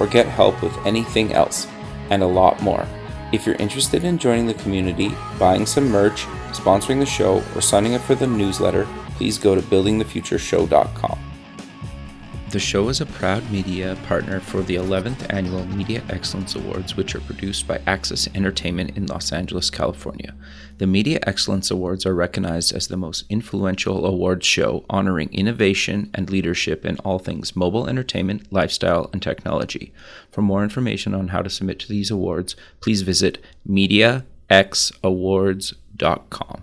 or get help with anything else, and a lot more. If you're interested in joining the community, buying some merch, sponsoring the show, or signing up for the newsletter, please go to buildingthefutureshow.com. The show is a proud media partner for the 11th Annual Media Excellence Awards, which are produced by Access Entertainment in Los Angeles, California. The Media Excellence Awards are recognized as the most influential awards show honoring innovation and leadership in all things mobile entertainment, lifestyle, and technology. For more information on how to submit to these awards, please visit MediaXAwards.com.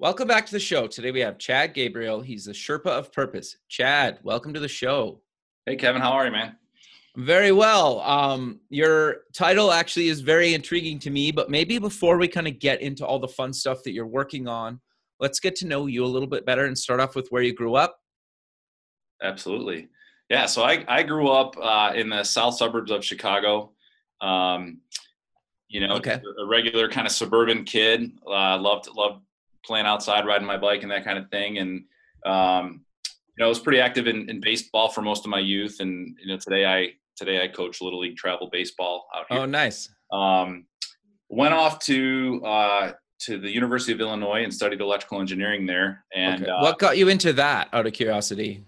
Welcome back to the show. Today we have Chad Gabriel. He's the Sherpa of Purpose. Chad, welcome to the show. Hey, Kevin, how are you, man? Very well. Um, your title actually is very intriguing to me, but maybe before we kind of get into all the fun stuff that you're working on, let's get to know you a little bit better and start off with where you grew up. Absolutely. Yeah, so I, I grew up uh, in the south suburbs of Chicago. Um, you know, okay. a regular kind of suburban kid. Uh, loved loved playing outside, riding my bike, and that kind of thing. And um, you know, I was pretty active in, in, baseball for most of my youth. And you know, today I today I coach little league travel baseball out here. Oh, nice. Um, went off to uh, to the University of Illinois and studied electrical engineering there. And okay. what got you into that? Out of curiosity.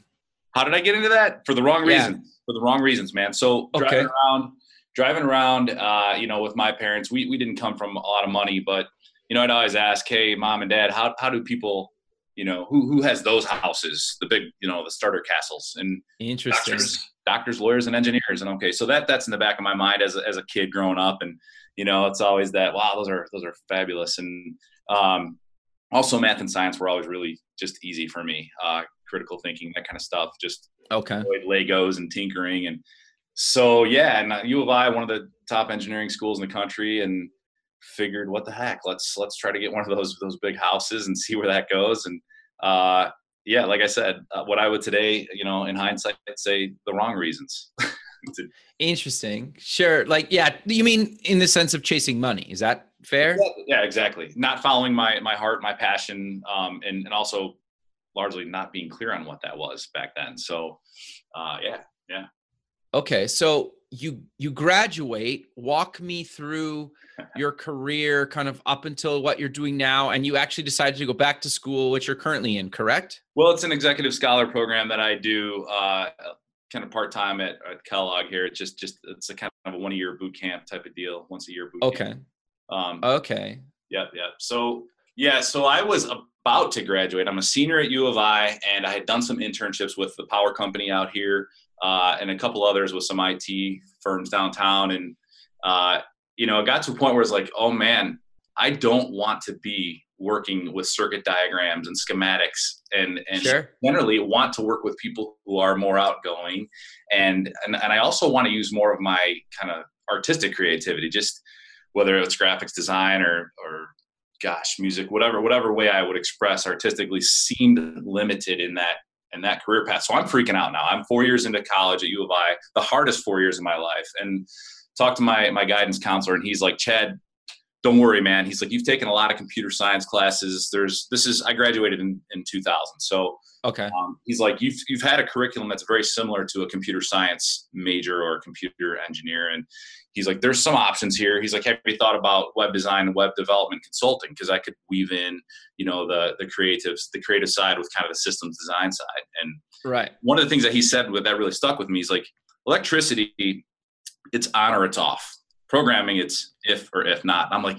How did I get into that? For the wrong yeah. reasons. For the wrong reasons, man. So okay. driving around, driving around, uh, you know, with my parents, we we didn't come from a lot of money, but you know, I'd always ask, hey, mom and dad, how, how do people, you know, who, who has those houses, the big, you know, the starter castles and interesting doctors, doctors, lawyers and engineers. And okay, so that that's in the back of my mind as a, as a kid growing up. And, you know, it's always that, wow, those are, those are fabulous. And, um, also math and science were always really just easy for me. Uh, critical thinking, that kind of stuff, just okay. Legos and tinkering. And so, yeah, and U of I, one of the top engineering schools in the country. And, figured what the heck? Let's let's try to get one of those those big houses and see where that goes. And uh yeah like i said uh, what i would today you know in hindsight I'd say the wrong reasons. Interesting. Sure like yeah you mean in the sense of chasing money is that fair? Yeah, exactly. Not following my my heart my passion um and and also largely not being clear on what that was back then. So uh yeah yeah. Okay so you you graduate walk me through your career kind of up until what you're doing now and you actually decided to go back to school which you're currently in correct? Well it's an executive scholar program that i do uh, kind of part-time at, at kellogg here. It's just just it's a kind of a one year boot camp type of deal once a year boot okay. Camp. um okay. yep yep. So yeah so i was about to graduate. I'm a senior at u of i and i had done some internships with the power company out here uh, and a couple others with some IT firms downtown. And, uh, you know, it got to a point where it's like, oh man, I don't want to be working with circuit diagrams and schematics and, and sure. generally want to work with people who are more outgoing. And, and, and I also want to use more of my kind of artistic creativity, just whether it's graphics design or, or gosh, music, whatever, whatever way I would express artistically seemed limited in that and that career path. So I'm freaking out now. I'm four years into college at U of I, the hardest four years of my life. And talked to my my guidance counselor, and he's like, Chad, don't worry, man. He's like, you've taken a lot of computer science classes. There's this is I graduated in in 2000, so okay. Um, he's like, you've you've had a curriculum that's very similar to a computer science major or a computer engineer, and he's like, there's some options here. He's like, have you thought about web design and web development consulting? Because I could weave in, you know, the the creatives, the creative side with kind of the systems design side. And right, one of the things that he said with that really stuck with me is like, electricity, it's on or it's off. Programming, it's if or if not. I'm like,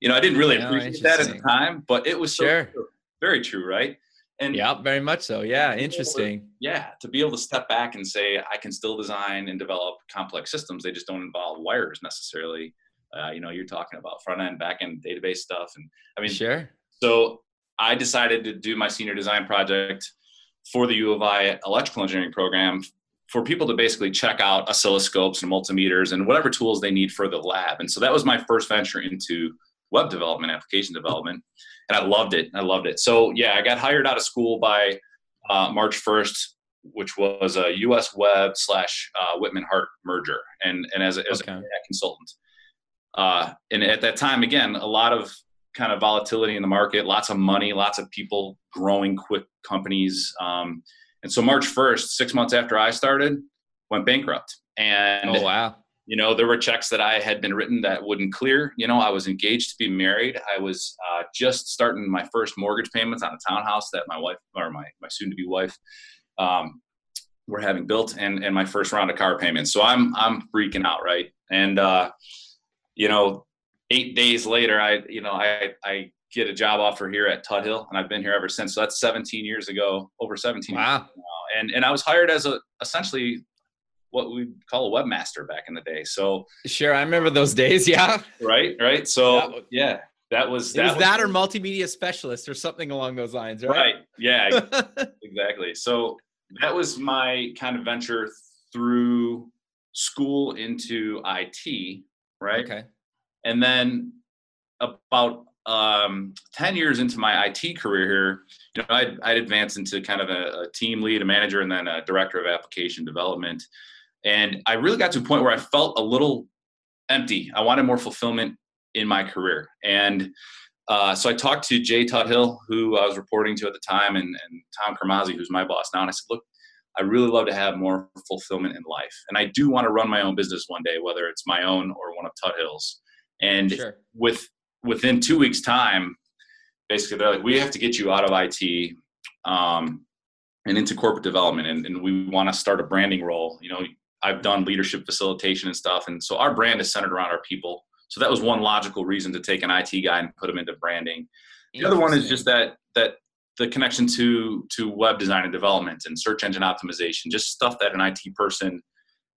you know, I didn't really appreciate that at the time, but it was so sure. true. very true, right? And yeah, very much so. Yeah, interesting. To, yeah, to be able to step back and say I can still design and develop complex systems. They just don't involve wires necessarily. Uh, you know, you're talking about front end, back end, database stuff, and I mean, sure. So I decided to do my senior design project for the U of I electrical engineering program for people to basically check out oscilloscopes and multimeters and whatever tools they need for the lab. And so that was my first venture into web development, application development, and I loved it. I loved it. So yeah, I got hired out of school by uh, marchFIRST, which was a U.S. Web slash uh, Whittman-Hart merger, and and as, a, as okay. a consultant. Uh, and at that time, again, a lot of kind of volatility in the market, lots of money, lots of people growing quick companies. Um, and so marchFIRST, six months after I started, went bankrupt. And oh wow. You know, there were checks that I had been written that wouldn't clear. You know, I was engaged to be married. I was uh, just starting my first mortgage payments on a townhouse that my wife or my, my soon-to-be wife um, were having built, and and my first round of car payments. So I'm I'm freaking out, right? And uh, you know, eight days later, I you know I I get a job offer here at Tuthill, and I've been here ever since. So that's 17 years ago, over 17 wow. years And and I was hired as a essentially what we call a webmaster back in the day. So sure, I remember those days. Yeah. Right. Right. So yeah, that was that, was, was that or multimedia specialist or something along those lines. Right. Right. Yeah. exactly. So that was my kind of venture through school into IT. Right. Okay. And then about um, 10 years into my IT career here, you know, I'd, I'd advanced into kind of a, a, team lead, a manager, and then a director of application development. And I really got to a point where I felt a little empty. I wanted more fulfillment in my career. And uh, so I talked to Jay Tuthill, who I was reporting to at the time, and, and Tom Carmazzi, who's my boss now. And I said, look, I really love to have more fulfillment in life. And I do want to run my own business one day, whether it's my own or one of Tuthill's. And sure. with within two weeks' time, basically they're like, we have to get you out of IT um, and into corporate development, and, and we want to start a branding role. You know, I've done leadership facilitation and stuff, and so our brand is centered around our people. So that was one logical reason to take an IT guy and put him into branding. The other one is just that that the connection to to web design and development and search engine optimization, just stuff that an IT person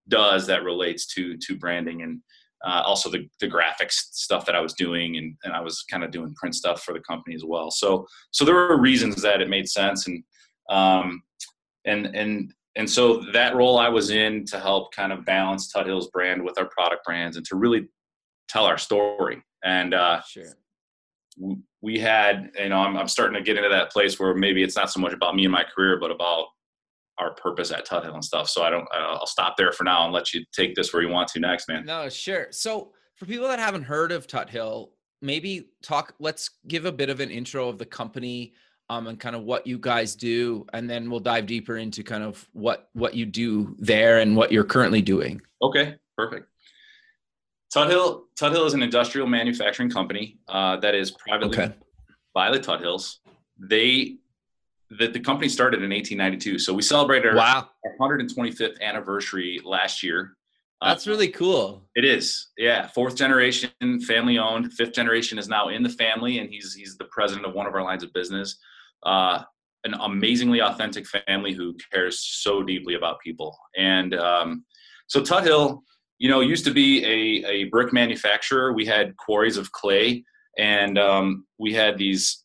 does that relates to to branding and uh, also the, the graphics stuff that I was doing and, and I was kind of doing print stuff for the company as well. So, so there were reasons that it made sense. And, um, and, and, and so that role I was in to help kind of balance Tuthill's brand with our product brands and to really tell our story. And, uh, sure. we had, you know, I'm, I'm starting to get into that place where maybe it's not so much about me and my career, but about our purpose at Tuthill and stuff. So I don't, I'll stop there for now and let you take this where you want to next, man. No, sure. So for people that haven't heard of Tuthill, maybe talk, let's give a bit of an intro of the company um, and kind of what you guys do. And then we'll dive deeper into kind of what, what you do there and what you're currently doing. Okay, perfect. Tuthill, Tuthill is an industrial manufacturing company uh, that is privately okay. by the Tuthills. They that the company started in 1892. So we celebrated our, wow. our 125th anniversary last year. Uh, That's uh, really cool. It is. Yeah. Fourth generation, family owned. Fifth generation is now in the family, and he's he's the president of one of our lines of business. Uh, an amazingly authentic family who cares so deeply about people. And um, so Tuthill, you know, used to be a, a brick manufacturer. We had quarries of clay, and um, we had these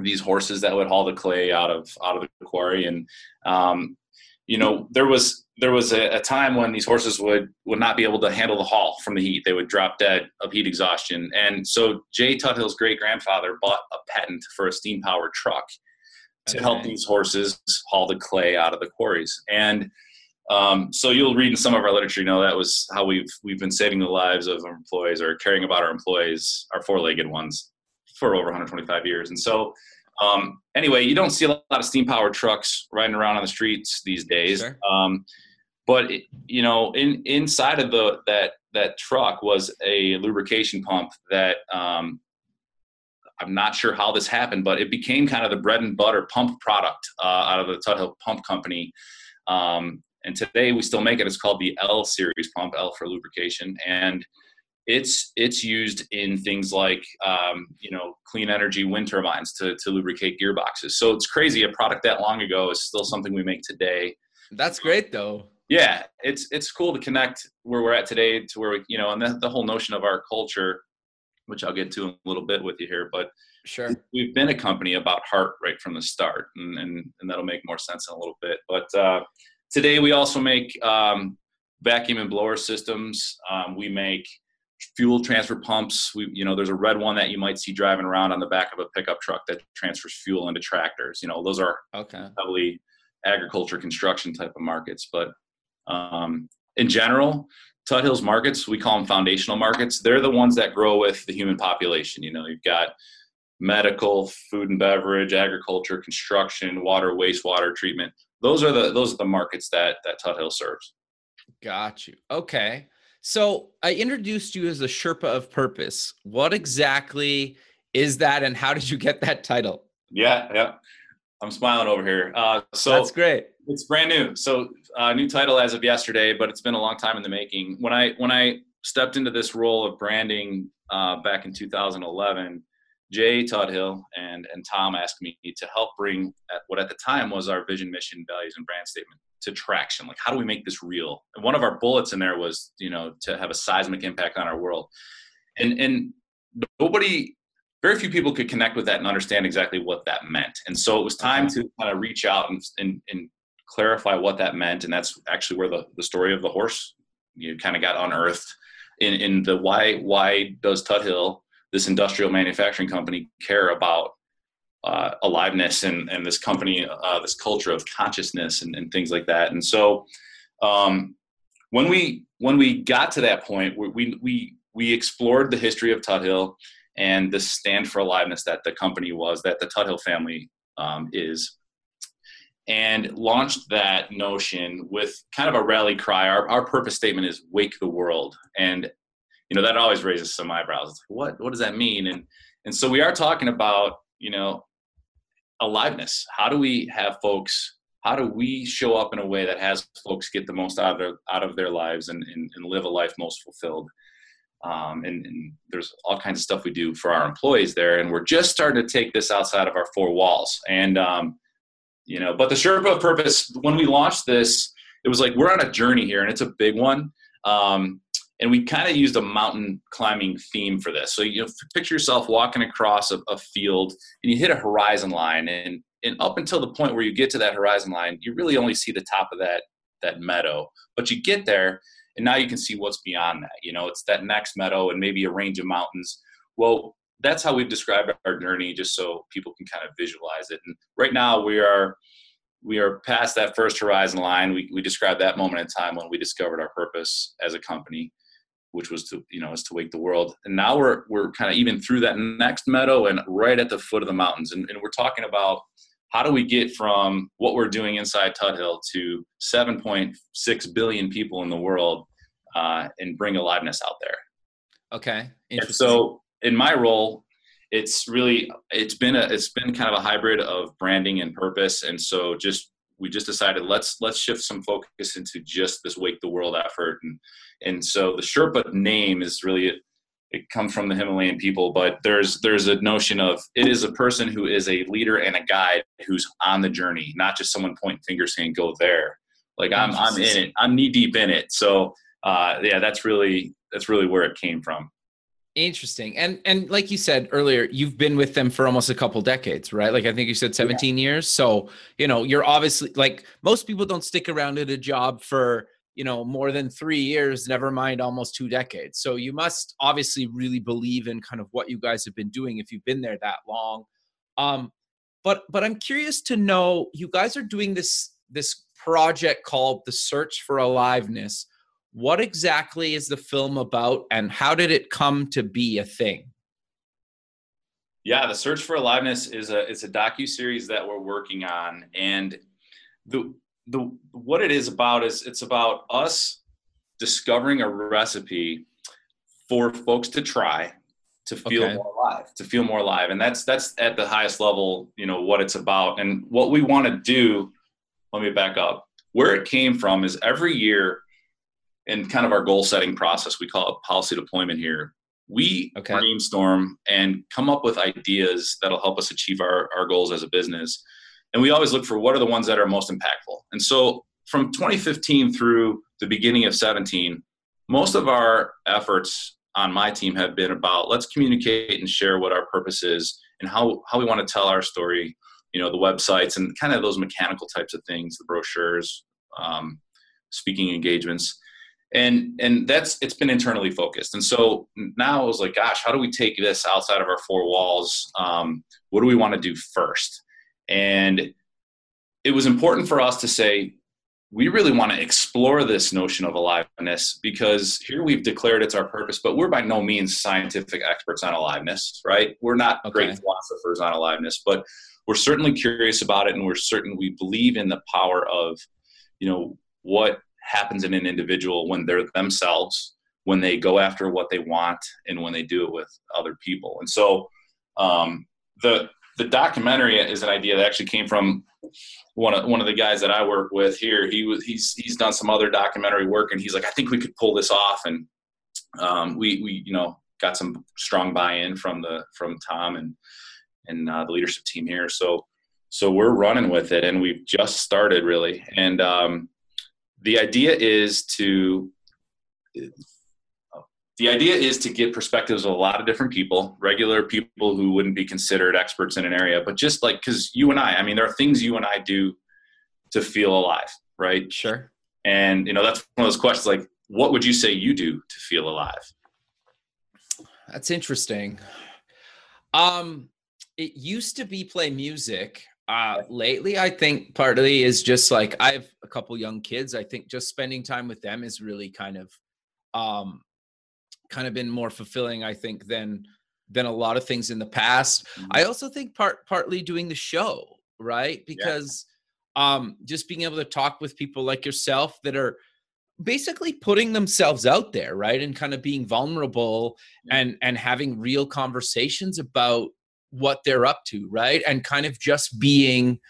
these horses that would haul the clay out of out of the quarry and um, you know there was there was a, a, time when these horses would would not be able to handle the haul from the heat they would drop dead of heat exhaustion and so jay tuthill's great grandfather bought a patent for a steam powered truck to okay. help these horses haul the clay out of the quarries and um, so you'll read in some of our literature, you know, that was how we've we've been saving the lives of our employees or caring about our employees, our four-legged ones, for over 125 years. And so, um, anyway, you don't see a lot of steam powered trucks riding around on the streets these days. Sure. Um, but it, you know, in inside of the that that truck was a lubrication pump that um, I'm not sure how this happened, but it became kind of the bread and butter pump product uh, out of the Tuthill Pump Company. Um, and today we still make it. It's called the L series pump, L for lubrication, and it's it's used in things like um, you know clean energy wind turbines to, to lubricate gearboxes. So it's crazy a product that long ago is still something we make today. That's great though. Yeah it's it's cool to connect where we're at today to where we you know and the, the whole notion of our culture which i'll get to in a little bit with you here but sure. we've been a company about heart right from the start and and, and that'll make more sense in a little bit. But uh, today we also make um, vacuum and blower systems. Um, we make fuel transfer pumps. We, you know, there's a red one that you might see driving around on the back of a pickup truck that transfers fuel into tractors. You know, those are okay. heavily agriculture, construction type of markets. But um, in general, Tuthill's markets, we call them foundational markets. They're the ones that grow with the human population. You know, you've got medical, food and beverage, agriculture, construction, water, wastewater treatment. Those are the those are the markets that that Tuthill serves. Got you. Okay. So I introduced you as a Sherpa of Purpose. What exactly is that, and how did you get that title? Yeah, yeah. I'm smiling over here. Uh, so that's great. It's brand new. So uh, new title as of yesterday, but it's been a long time in the making. When I when I stepped into this role of branding uh, back in 2011, Jay Tuthill and and Tom asked me to help bring what at the time was our vision, mission, values, and brand statement to traction. Like, how do we make this real? And one of our bullets in there was, you know, to have a seismic impact on our world. And and nobody, very few people could connect with that and understand exactly what that meant. And so it was time to kind of reach out and and, and clarify what that meant. And that's actually where the, the story of the horse you know, kind of got unearthed in, in the why why does Tuthill, this industrial manufacturing company, care about uh, aliveness and, and this company, uh, this culture of consciousness and, and, things like that. And so um, when we when we got to that point, we we we explored the history of Tuthill and the stand for aliveness that the company was, that the Tuthill family um, is, and launched that notion with kind of a rally cry. Our, our purpose statement is "Wake the World," and you know that always raises some eyebrows. What what does that mean? And and so we are talking about you know aliveness. How do we have folks? How do we show up in a way that has folks get the most out of their, out of their lives and, and, and live a life most fulfilled? Um, and, and, there's all kinds of stuff we do for our employees there, and we're just starting to take this outside of our four walls. And um, you know, but the Sherpa Purpose, when we launched this, it was like we're on a journey here, and it's a big one. Um, and we kind of used a mountain climbing theme for this. So you know, picture yourself walking across a, a, field and you hit a horizon line, and and up until the point where you get to that horizon line, you really only see the top of that that meadow. But you get there, and now you can see what's beyond that. You know, it's that next meadow and maybe a range of mountains. Well, that's how we've described our journey, just so people can kind of visualize it. And right now we are we are past that first horizon line. We, we described that moment in time when we discovered our purpose as a company which was to you know is to wake the world. And now we're we're kind of even through that next meadow and right at the foot of the mountains. And, and we're talking about how do we get from what we're doing inside Tuthill to 7.6 billion people in the world uh, and bring aliveness out there. Okay so in my role it's really it's been a it's been kind of a hybrid of branding and purpose. And so just we just decided let's let's shift some focus into just this wake the world effort and and so the Sherpa name is really it comes from the Himalayan people, but there's there's a notion of it is a person who is a leader and a guide who's on the journey, not just someone pointing fingers saying go there. Like I'm I'm in it, I'm knee deep in it. So uh, yeah, that's really that's really where it came from. Interesting. And and like you said earlier, you've been with them for almost a couple decades, right? Like I think you said 17 yeah. years. So, you know, you're obviously like most people don't stick around at a job for you know more than three years never mind almost two decades so you must obviously really believe in kind of what you guys have been doing if you've been there that long um but but i'm curious to know you guys are doing this this project called the search for aliveness what exactly is the film about and how did it come to be a thing? Yeah the search for aliveness is a it's a docu series that we're working on. And the the what it is about is it's about us discovering a recipe for folks to try to feel okay. more alive to feel more alive. And that's that's at the highest level you know what it's about. And what we want to do let me back up. Where it came from is every year in kind of our goal setting process we call it policy deployment here we okay. brainstorm and come up with ideas that'll help us achieve our, our goals as a business and we always look for what are the ones that are most impactful. And so from 2015 through the beginning of 17, most of our efforts on my team have been about let's communicate and share what our purpose is and how, how we want to tell our story, you know, the websites and kind of those mechanical types of things, the brochures, um, speaking engagements and and that's it's been internally focused and so now i was like gosh how do we take this outside of our four walls um, what do we want to do first and it was important for us to say we really want to explore this notion of aliveness because here we've declared it's our purpose, but we're by no means scientific experts on aliveness, right? We're not okay. great philosophers on aliveness, but we're certainly curious about it and we're certain we believe in the power of, you know, what happens in an individual when they're themselves, when they go after what they want and when they do it with other people. And so um, the the documentary is an idea that actually came from one of one of the guys that I work with here. He was he's he's done some other documentary work, and he's like, I think we could pull this off. And um, we we you know got some strong buy-in from the from Tom and and uh, the leadership team here. So so we're running with it, and we've just started really. And um, the idea is to the idea is to get perspectives of a lot of different people, regular people who wouldn't be considered experts in an area, but just like because you and I, I mean, there are things you and I do to feel alive, right? Sure. And you know, that's one of those questions like, what would you say you do to feel alive? That's interesting. Um, it used to be play music. Uh, lately, I think partly is just like I have a couple young kids. I think just spending time with them is really kind of um kind of been more fulfilling, I think, than than a lot of things in the past. Mm-hmm. I also think part partly doing the show, right? Because yeah. um just being able to talk with people like yourself that are basically putting themselves out there, right? And kind of being vulnerable yeah. and and having real conversations about what they're up to, right? And kind of just being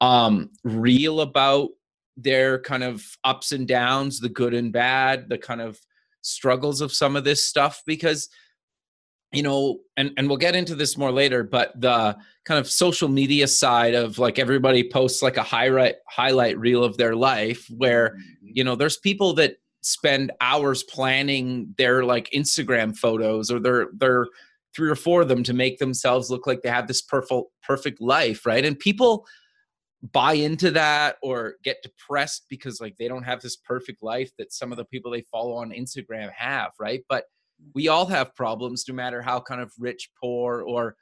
um real about their kind of ups and downs, the good and bad, the kind of struggles of some of this stuff because you know and and we'll get into this more later but the kind of social media side of like everybody posts like a highlight highlight reel of their life where mm-hmm. you know there's people that spend hours planning their like Instagram photos or their their three or four of them to make themselves look like they have this perfect perfect life right and people buy into that or get depressed because like they don't have this perfect life that some of the people they follow on Instagram have, right? But we all have problems no matter how kind of rich, poor, or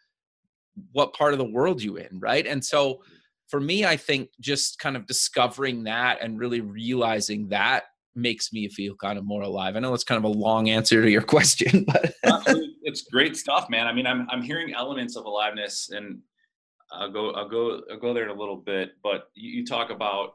what part of the world you in, right? And so for me, I think just kind of discovering that and really realizing that makes me feel kind of more alive. I know it's kind of a long answer to your question, but it's great stuff, man. I mean, I'm I'm hearing elements of aliveness and I'll go I'll go I'll go there in a little bit, but you, you talk about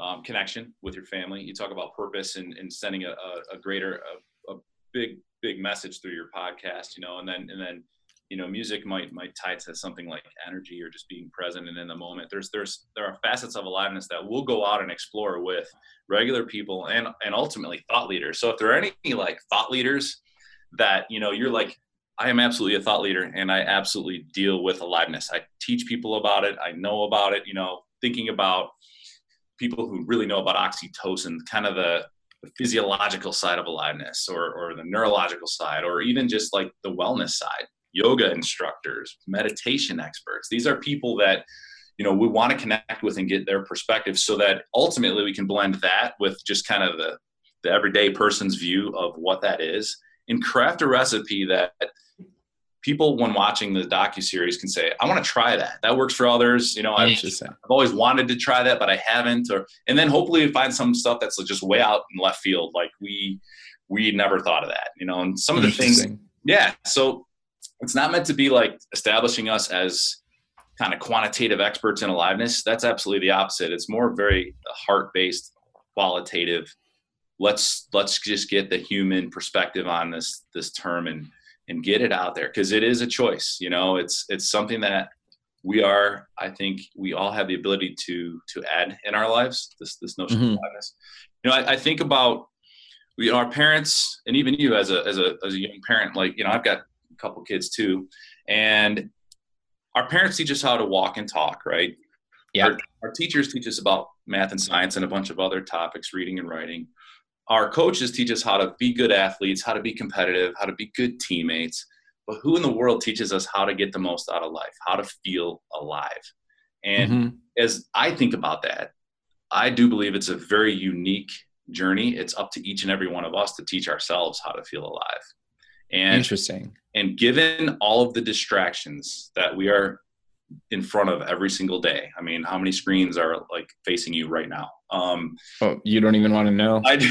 um, connection with your family. You talk about purpose and, and sending a, a, a greater a, a, big big message through your podcast, you know, and then and then you know music might might tie to something like energy or just being present and in the moment. There's there's there are facets of aliveness that we'll go out and explore with regular people and and ultimately thought leaders. So if there are any like thought leaders that you know you're like I am absolutely a thought leader and I absolutely deal with aliveness. I teach people about it. I know about it, you know, thinking about people who really know about oxytocin, kind of the, the physiological side of aliveness or, or the neurological side, or even just like the wellness side, yoga instructors, meditation experts. These are people that, you know, we want to connect with and get their perspective so that ultimately we can blend that with just kind of the, the everyday person's view of what that is and craft a recipe that people when watching the docu series can say, "I want to try that. That works for others." You know, I've, I've, always wanted to try that, but I haven't. Or and then hopefully find some stuff that's just way out in left field, like we we never thought of that. You know, and some of the things, yeah. So it's not meant to be like establishing us as kind of quantitative experts in aliveness. That's absolutely the opposite. It's more very heart based, qualitative. Let's let's just get the human perspective on this this term and and get it out there because it is a choice you know it's it's something that we are i think we all have the ability to to add in our lives this this notion mm-hmm. of aliveness. you know I, I, think about know our parents and even you as a as a as a young parent like you know i've got a couple kids too and our parents teach us how to walk and talk right yeah our, our teachers teach us about math and science and a bunch of other topics reading and writing our coaches teach us how to be good athletes, how to be competitive, how to be good teammates. But who in the world teaches us how to get the most out of life, how to feel alive? And mm-hmm. as I think about that, I do believe it's a very unique journey. It's up to each and every one of us to teach ourselves how to feel alive. And interesting. And given all of the distractions that we are in front of every single day, I mean, how many screens are like facing you right now? Um, oh, you don't even want to know. I do.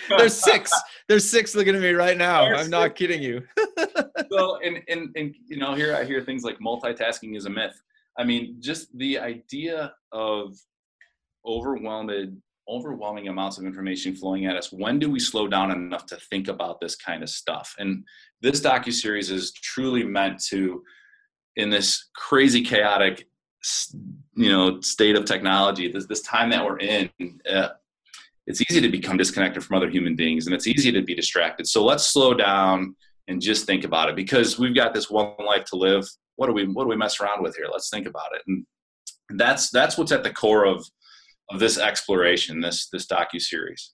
There's six. There's six looking at me right now. There's I'm not kidding you. so, and, and, and, you know, here I hear things like multitasking is a myth. I mean, just the idea of overwhelmed overwhelming amounts of information flowing at us when do we slow down enough to think about this kind of stuff and this docu series is truly meant to in this crazy chaotic you know state of technology this this time that we're in uh, it's easy to become disconnected from other human beings and it's easy to be distracted so let's slow down and just think about it because we've got this one life to live what do we what do we mess around with here let's think about it and that's that's what's at the core of of this exploration, this this docu series.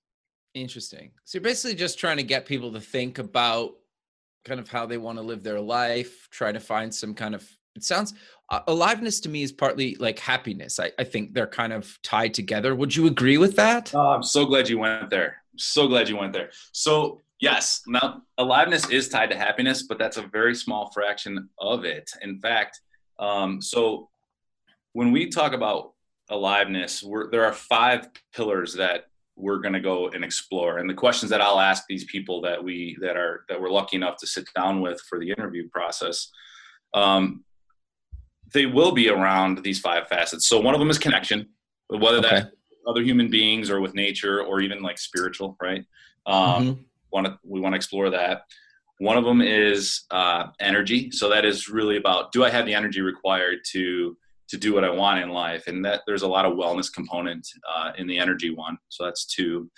Interesting. So you're basically just trying to get people to think about kind of how they want to live their life, try to find some kind of. It sounds uh, aliveness to me is partly like happiness. I, I think they're kind of tied together. Would you agree with that? Oh, I'm so glad you went there. So glad you went there. So yes, now aliveness is tied to happiness, but that's a very small fraction of it. In fact, um, so when we talk about aliveness, there are five pillars that we're going to go and explore. And the questions that I'll ask these people that we that are that we're lucky enough to sit down with for the interview process, um, they will be around these five facets. So one of them is connection, whether okay. that other human beings or with nature or even like spiritual, right? Um, mm-hmm. Want to we want to explore that. One of them is uh, energy. So that is really about do I have the energy required to to do what I want in life. And that there's a lot of wellness component uh, in the energy one. So that's two.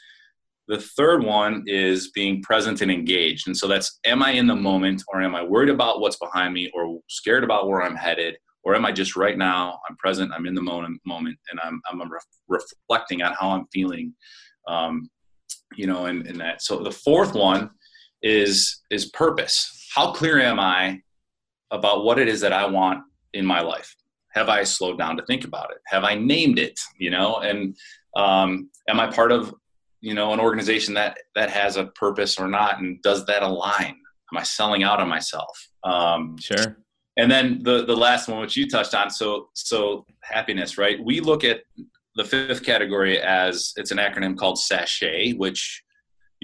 The third one is being present and engaged. And so that's am I in the moment or am I worried about what's behind me or scared about where I'm headed? Or am I just right now? I'm present, I'm in the moment, and I'm, I'm reflecting on how I'm feeling, um, you know, and, and that. So the fourth one is is purpose. How clear am I about what it is that I want in my life? Have I slowed down to think about it? Have I named it? You know, and um, am I part of you know an organization that that has a purpose or not? And does that align? Am I selling out on myself? Um, sure. And then the the last one, which you touched on, so so happiness, right? We look at the fifth category as it's an acronym called SASHET, which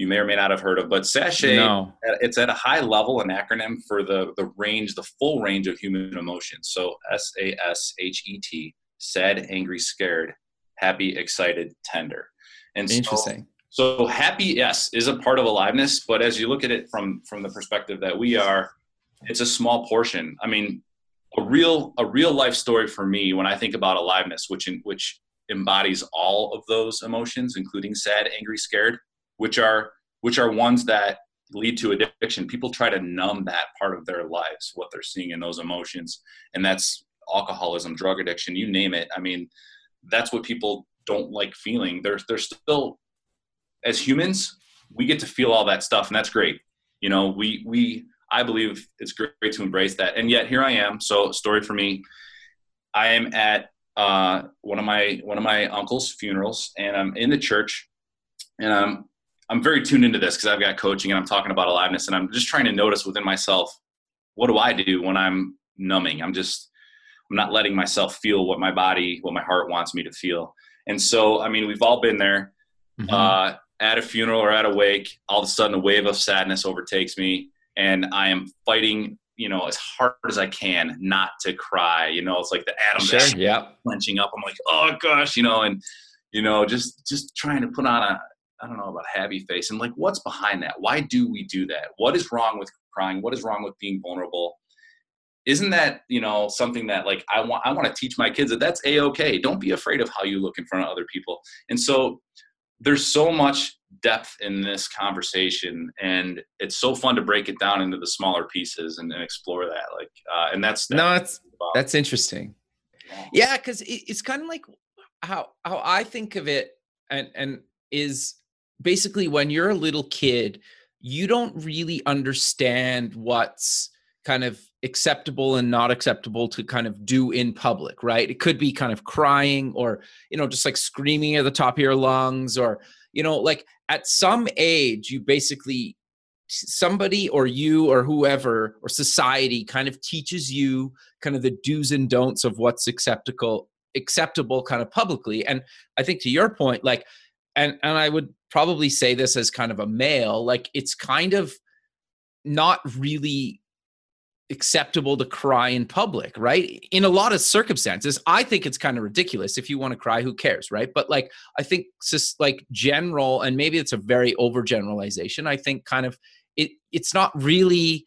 you may or may not have heard of. But SASHET, no. it's at a high level, an acronym for the, the range, the full range of human emotions. So S A S H E T, sad, angry, scared, happy, excited, tender. And interesting. So, so happy, yes, is a part of aliveness. But as you look at it from from the perspective that we are, it's a small portion. I mean, a real a real life story for me when I think about aliveness, which in, which embodies all of those emotions, including sad, angry, scared which are which are ones that lead to addiction. People try to numb that part of their lives what they're seeing in those emotions and that's alcoholism drug addiction you name it. I mean that's what people don't like feeling. They're they're still as humans we get to feel all that stuff and that's great. You know we we i believe it's great to embrace that. And yet here i am. So story for me. I am at uh, one of my one of my uncle's funerals and i'm in the church and i'm I'm very tuned into this because I've got coaching and I'm talking about aliveness and I'm just trying to notice within myself what do I do when I'm numbing? I'm just I'm not letting myself feel what my body, what my heart wants me to feel. And so, I mean, we've all been there mm-hmm. uh, at a funeral or at a wake. All of a sudden, a wave of sadness overtakes me, and I am fighting, you know, as hard as I can not to cry. You know, it's like the atom sure, yeah, clenching up. I'm like, oh gosh, you know, and you know, just just trying to put on a I don't know about happy face and like what's behind that? Why do we do that? What is wrong with crying? What is wrong with being vulnerable? Isn't that, you know, something that like I want I want to teach my kids that that's a-okay. Don't be afraid of how you look in front of other people. And so there's so much depth in this conversation and it's so fun to break it down into the smaller pieces and, and explore that like uh, and that's, that's no that's that's interesting yeah because it, it's kind of like how how i think of it and and is basically when you're a little kid, you don't really understand what's kind of acceptable and not acceptable to kind of do in public, right? It could be kind of crying or, you know, just like screaming at the top of your lungs or, you know, like at some age, you basically, somebody or you or whoever or society kind of teaches you kind of the do's and don'ts of what's acceptable acceptable kind of publicly and i think to your point like and and i would probably say this as kind of a male like it's kind of not really acceptable to cry in public, right? In a lot of circumstances, I think it's kind of ridiculous. If you want to cry, who cares, right? But like, I think just like general, and maybe it's a very overgeneralization. I think kind of it, it's not really.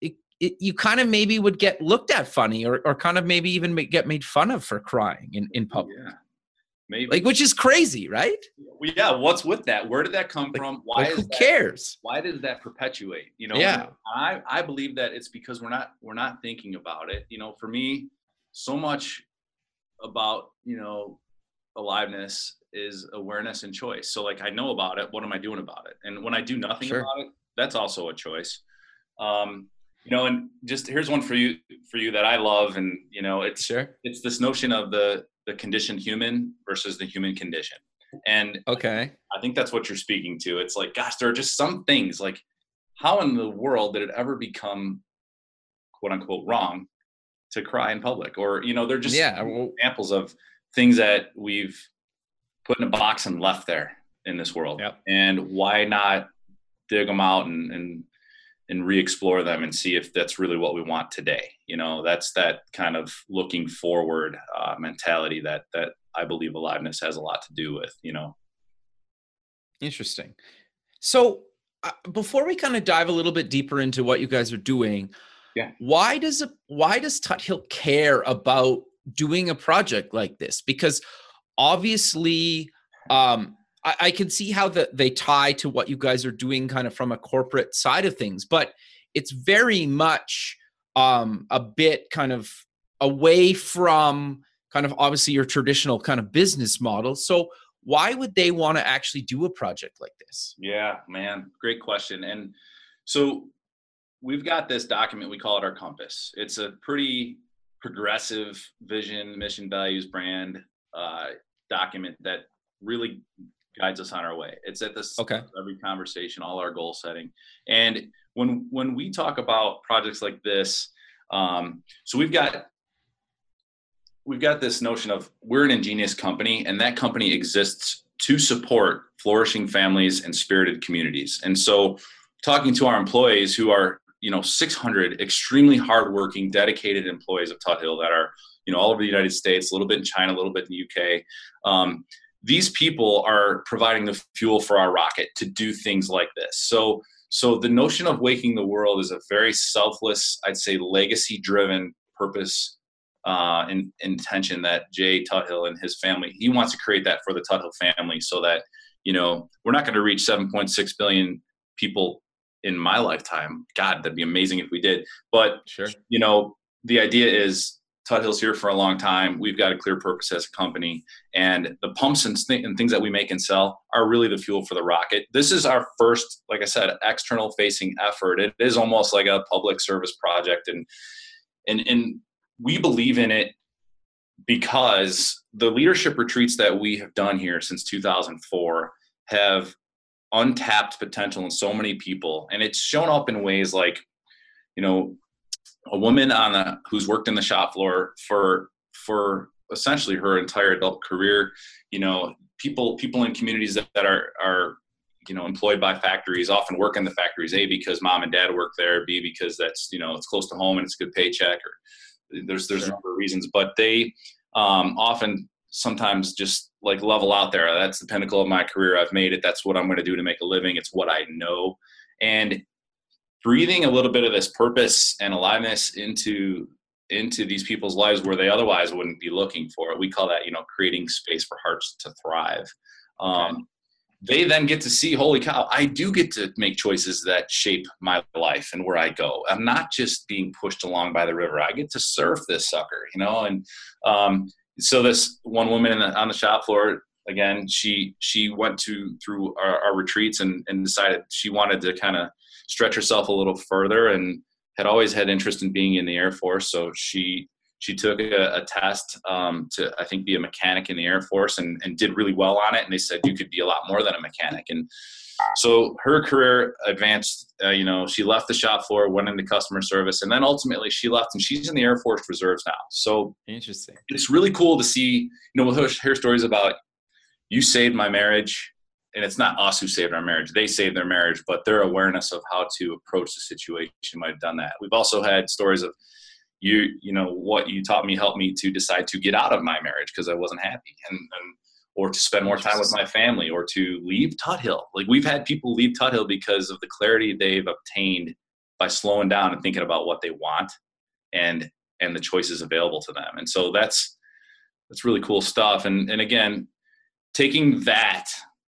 It, it, you kind of maybe would get looked at funny, or or kind of maybe even get made fun of for crying in in public. Yeah. Maybe. Like, which is crazy, right? Well, yeah. What's with that? Where did that come Like- from? Why Like, who that, cares? Why does that perpetuate? You know. Yeah. I I believe that it's because we're not we're not thinking about it. You know, for me, so much about you know aliveness is awareness and choice. So like I know about it. What am I doing about it? And when I do nothing Sure. about it, that's also a choice. Um, you know, and just here's one for you for you that I love, and you know, it's Sure. it's this notion of the the conditioned human versus the human condition and Okay. i think that's what you're speaking to it's like gosh there are just some things like how in the world did it ever become quote unquote wrong to cry in public or you know they're just Yeah. Well, examples of things that we've put in a box and left there in this world Yep. and why not dig them out and and and re-explore them and see if that's really what we want today you know that's that kind of looking forward uh, mentality that that i believe aliveness has a lot to do with you know Interesting. So, uh, before we kind of dive a little bit deeper into what you guys are doing, Yeah. why does it, why does Tuthill care about doing a project like this? Because obviously, um, I, I can see how the, they tie to what you guys are doing, kind of from a corporate side of things, but it's very much um, a bit kind of away from kind of obviously your traditional kind of business model. So why would they want to actually do a project like this? Yeah, man, great question. And so we've got this document, we call it our compass. It's a pretty progressive vision, mission, values, brand uh, document that really guides us on our way. It's at this Okay. every conversation, all our goal setting. And when when we talk about projects like this, um, so we've got we've got this notion of we're an ingenious company, and that company exists to support flourishing families and spirited communities. And so, talking to our employees who are you know 600 extremely hardworking, dedicated employees of Tuthill that are you know all over the United States, a little bit in China, a little bit in the UK. Um, these people are providing the fuel for our rocket to do things like this. So, so the notion of waking the world is a very selfless, I'd say, legacy-driven purpose uh, and intention that Jay Tuthill and his family he wants to create that for the Tuthill family, so that you know we're not going to reach 7.6 billion people in my lifetime. God, that'd be amazing if we did. But Sure. you know, the idea is Tuthill's here for a long time. We've got a clear purpose as a company, and the pumps and, th- and things that we make and sell are really the fuel for the rocket. This is our first, like I said, external facing effort. It is almost like a public service project, and and and we believe in it because the leadership retreats that we have done here since 2004 have untapped potential in so many people, and it's shown up in ways like, you know, a woman on a who's worked in the shop floor for for essentially her entire adult career you know people people in communities that, that are are you know employed by factories often work in the factories a because mom and dad work there b because that's you know it's close to home and it's a good paycheck or there's there's a number of reasons but they um, often sometimes just like level out there that's the pinnacle of my career. I've made it. That's what i'm going to do to make a living. It's what i know. And breathing a little bit of this purpose and aliveness into into these people's lives where they otherwise wouldn't be looking for it. We call that, you know, creating space for hearts to thrive. Um, They then get to see, holy cow, I do get to make choices that shape my life and where I go. I'm not just being pushed along by the river. I get to surf this sucker, you know. And um, so this one woman in the, on the shop floor, again, she she went to through our, our retreats and, and decided she wanted to kind of stretch herself a little further and had always had interest in being in the Air Force, so she she took a, a test um, to I think be a mechanic in the Air Force and, and did really well on it. And they said you could be a lot more than a mechanic. And so her career advanced. Uh, you know, she left the shop floor, went into customer service, and then ultimately she left, and she's in the Air Force Reserves now. So interesting. It's really cool to see. You know, we'll hear stories about you saved my marriage and it's not us who saved our marriage they saved their marriage but their awareness of how to approach the situation might have done that we've also had stories of you you know what you taught me helped me to decide to get out of my marriage because i wasn't happy and, and or to spend more time with my family or to leave Tuthill. Like we've had people leave Tuthill because of the clarity they've obtained by slowing down and thinking about what they want and and the choices available to them. And so that's that's really cool stuff. And and again, taking that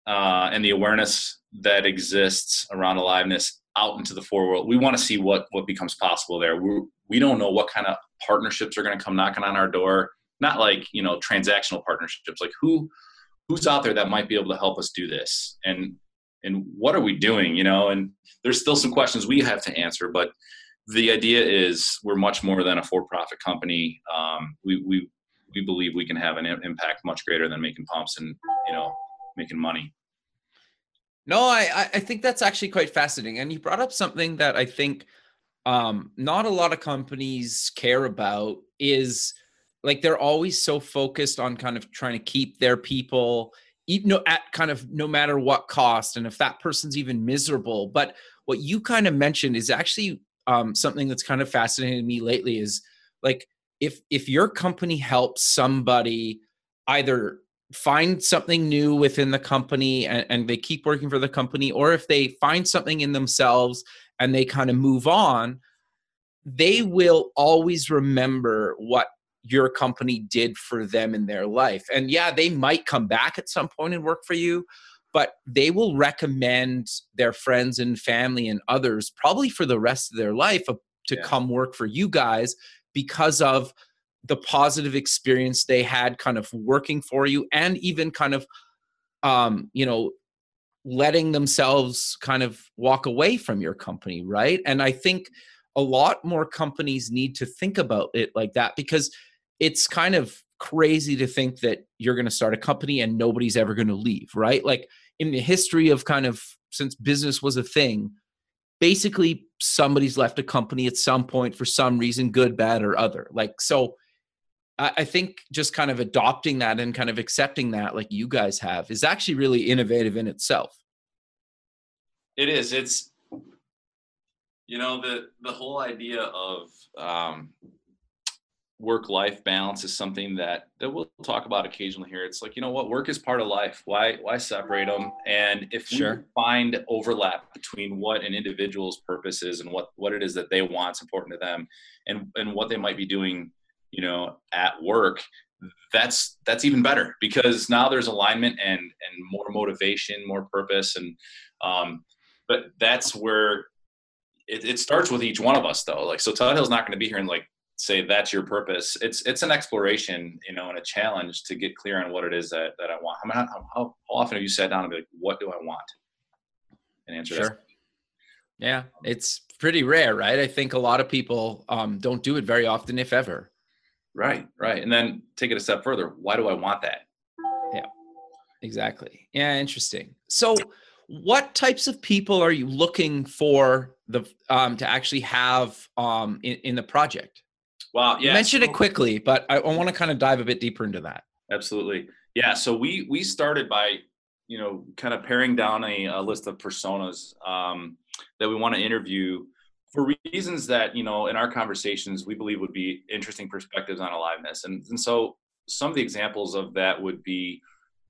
uh, and the awareness that exists around aliveness out into the forward world, we want to see what what becomes possible there. We we don't know what kind of partnerships are going to come knocking on our door. Not like you know transactional partnerships. Like who who's out there that might be able to help us do this and and what are we doing you know and there's still some questions we have to answer but the idea is we're much more than a for-profit company um, we, we we believe we can have an impact much greater than making pumps and you know making money no i i think that's actually quite fascinating and you brought up something that i think um, not a lot of companies care about is like they're always so focused on kind of trying to keep their people even at kind of no matter what cost and if that person's even miserable. But what you kind of mentioned is actually um, something that's kind of fascinated me lately is like if if your company helps somebody either find something new within the company and, and they keep working for the company or if they find something in themselves and they kind of move on they will always remember what your company did for them in their life. And yeah, they might come back at some point and work for you, but they will recommend their friends and family and others probably for the rest of their life uh, to yeah. come work for you guys because of the positive experience they had kind of working for you and even kind of um you know letting themselves kind of walk away from your company right and i think a lot more companies need to think about it like that because it's kind of crazy to think that you're going to start a company and nobody's ever going to leave, right? Like in the history of kind of since business was a thing, basically somebody's left a company at some point for some reason, good, bad, or other. Like, so I think just kind of adopting that and kind of accepting that, like you guys have, is actually really innovative in itself. It is. It's, you know, the the whole idea of um, work life balance is something that that we'll talk about occasionally here it's like you know what work is part of life why why separate them and if sure. we find overlap between what an individual's purpose is and what what it is that they want is important to them and and what they might be doing you know at work that's that's even better because now there's alignment and and more motivation more purpose. And um but that's where it, it starts with each one of us though. Like so Tuthill's not going to be here and like say that's your purpose. It's it's an exploration you know and a challenge to get clear on what it is that, that i want. How, how, how often have you sat down and be like what do i want? And answer sure. that yeah it's pretty rare right? I think a lot of people um, don't do it very often if ever right right and then take it a step further why do i want that yeah exactly yeah interesting so what types of people are you looking for the um, to actually have um, in, in the project Wow. Yeah. You mentioned so, it quickly, but I, I want to kind of dive a bit deeper into that. Absolutely. Yeah. So we we started by you know kind of paring down a, a list of personas um, that we want to interview for reasons that you know in our conversations we believe would be interesting perspectives on aliveness and, and so some of the examples of that would be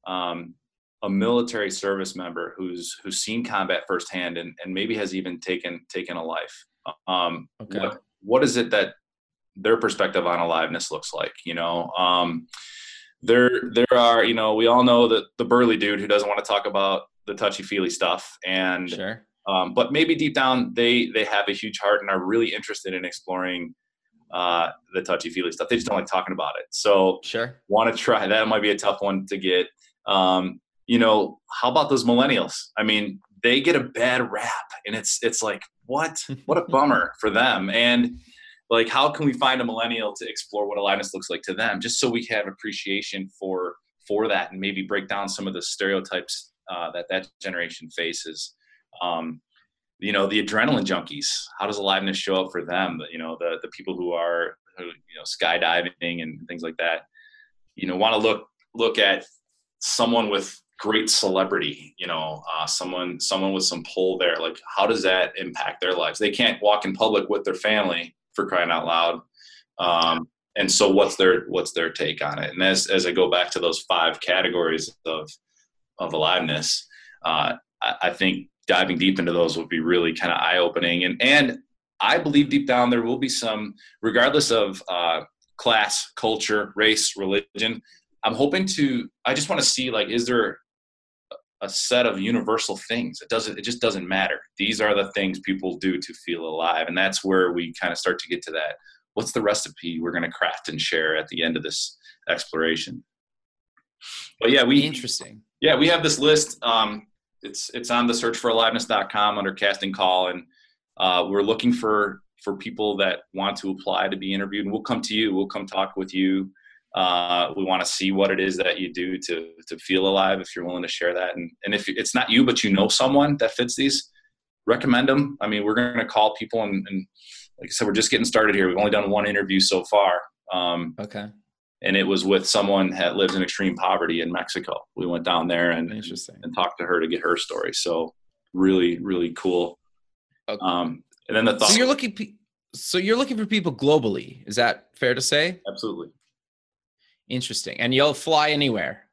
um, a military service member who's who's seen combat firsthand and, and maybe has even taken taken a life um, okay. what, what is it that their perspective on aliveness looks like. You know, um, there there are you know we all know that the burly dude who doesn't want to talk about the touchy feely stuff, and sure. Um, but maybe deep down they they have a huge heart and are really interested in exploring uh, the touchy feely stuff. They just don't like talking about it. So sure, want to try that might be a tough one to get. Um, you know, how about those millennials? I mean, they get a bad rap and it's it's like what what a bummer for them and like how can we find a millennial to explore what aliveness looks like to them just so we have appreciation for for that and maybe break down some of the stereotypes uh, that that generation faces um, you know the adrenaline junkies how does aliveness show up for them? You know the the people who are who, you know skydiving and things like that you know want to look look at someone with great celebrity you know uh, someone someone with some pull there. Like how does that impact their lives? They can't walk in public with their family for crying out loud. Um, and so what's their what's their take on it? And as as i go back to those five categories of of aliveness uh, I, I think diving deep into those would be really kind of eye opening and and I believe deep down there will be some, regardless of uh, class, culture, race, religion. I'm hoping to. I just want to see like, is there a set of universal things? It doesn't. It just doesn't matter. These are the things people do to feel alive, and that's where we kind of start to get to that. What's the recipe we're going to craft and share at the end of this exploration? But yeah, we interesting. Yeah, we have this list. Um, it's it's on the searchforaliveness.com under casting call and uh, we're looking for for people that want to apply to be interviewed and we'll come to you we'll come talk with you. Uh, we want to see what it is that you do to to feel alive if you're willing to share that and and if it's not you but you know someone that fits these recommend them i mean we're going to call people and, and, like i said we're just getting started here. We've only done one interview so far. Um, okay and it was with someone that lives in extreme poverty in mexico we went down there and and talked to her to get her story so really really cool Okay. um, and then the thought So you're looking. pe- So you're looking for people globally. Is that fair to say? absolutely Interesting. And you'll fly anywhere.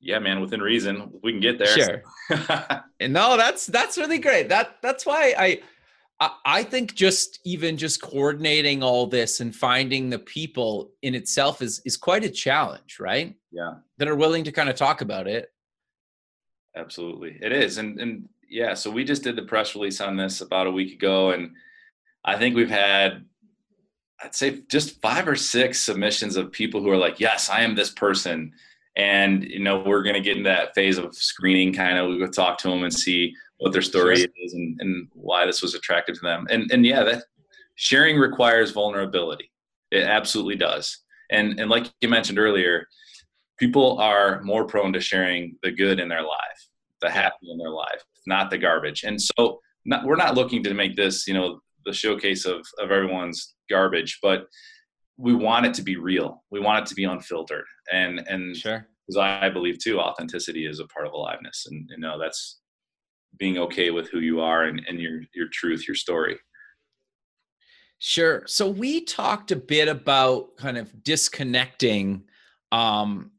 yeah man within reason we can get there Sure. And no, that's that's really great. That that's why I, I think just even just coordinating all this and finding the people in itself is is quite a challenge, right? yeah. That are willing to kind of talk about it. absolutely. It is. And and yeah so we just did the press release on this about a week ago and i think we've had i'd say just five or six submissions of people who are like yes i am this person. And you know we're going to get in that phase of screening kind of we go talk to them and see what their story is and, and why this was attractive to them. And and yeah that sharing requires vulnerability. It absolutely does. And and like you mentioned earlier people are more prone to sharing the good in their life the happy in their life not the garbage. And so not, we're not looking to make this you know the showcase of of everyone's garbage but we want it to be real. We want it to be unfiltered. And and Sure. because I believe too, authenticity is a part of aliveness, and you know that's being okay with who you are and, and your your truth, your story. Sure. So we talked a bit about kind of disconnecting um,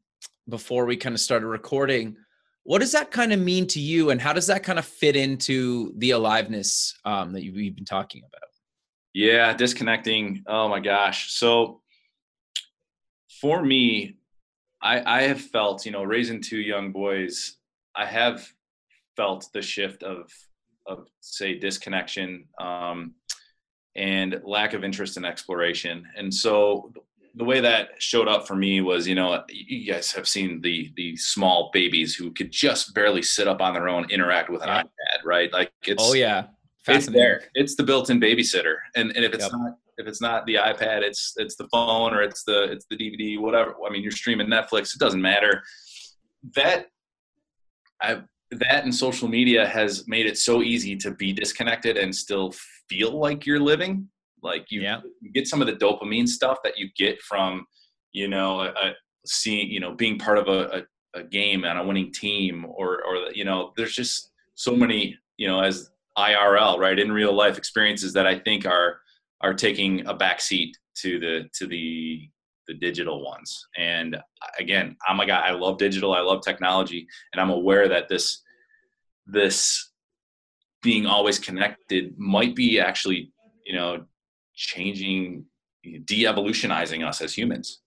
before we kind of started recording. What does that kind of mean to you, and how does that kind of fit into the aliveness um, that you- we've been talking about? Yeah, disconnecting. Oh my gosh. So for me, I I have felt, you know, raising two young boys, I have felt the shift of of say disconnection um, and lack of interest in exploration. And so the way that showed up for me was, you know, you guys have seen the the small babies who could just barely sit up on their own, interact with an Yeah. iPad, right? Like it's Oh yeah, it's there. It's the built-in babysitter, and and if it's Yep. not if it's not the iPad, it's it's the phone or it's the it's the DVD, whatever. I mean, you're streaming Netflix. It doesn't matter. That I that and social media has made it so easy to be disconnected and still feel like you're living. Like you, Yeah. you get some of the dopamine stuff that you get from you know a, a seeing you know being part of a, a, a game and a winning team or or you know there's just so many you know as IRL, right, in real life experiences that I think are are taking a backseat to the to the the digital ones. And again, I'm a guy. I love digital. I love technology, and I'm aware that this this being always connected might be actually, you know, changing, de-evolutionizing us as humans.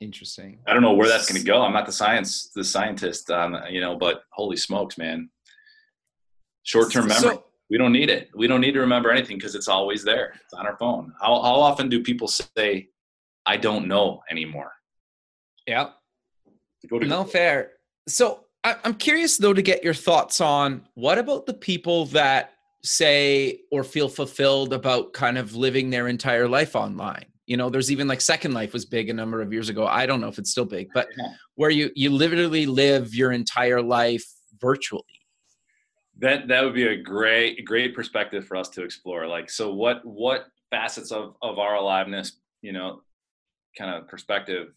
Interesting. I don't know where that's going to go. I'm not the science the scientist, um, you know, but holy smokes, man! Short-term memory So, we don't need it. We don't need to remember anything because it's always there. It's on our phone. How, how often do people say, I don't know anymore? yeah. Go to No fair. So I, I'm curious though to get your thoughts on what about the people that say or feel fulfilled about kind of living their entire life online you know there's even like second life was big a number of years ago i don't know if it's still big but where you you literally live your entire life virtually that that would be a great great perspective for us to explore like so what what facets of of our aliveness you know kind of perspective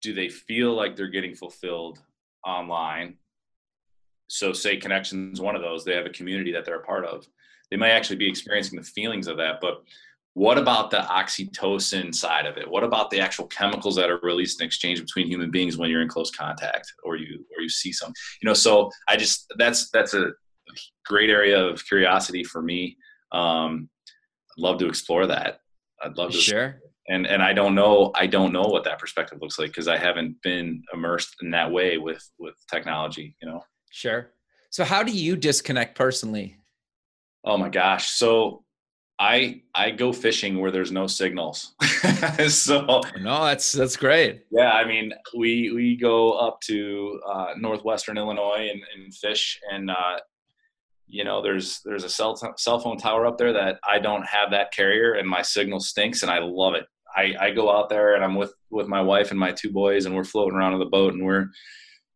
do they feel like they're getting fulfilled online? So say connections one of those they have a community that they're a part of. They might actually be experiencing the feelings of that but what about the oxytocin side of it? What about the actual chemicals that are released in exchange between human beings when you're in close contact or you or you see some? You know so i just that's that's a great area of curiosity for me. Um i'd love to explore that. I'd love to sure and and i don't know i don't know what that perspective looks like because i haven't been immersed in that way with with technology you know sure so how do you disconnect personally oh my gosh so I I go fishing where there's no signals. so no, that's that's great. Yeah, I mean we we go up to uh, northwestern Illinois and, and fish, and uh, you know there's there's a cell t- cell phone tower up there that I don't have that carrier, and my signal stinks, and I love it. I, I go out there and I'm with with my wife and my two boys, and we're floating around in the boat, and we're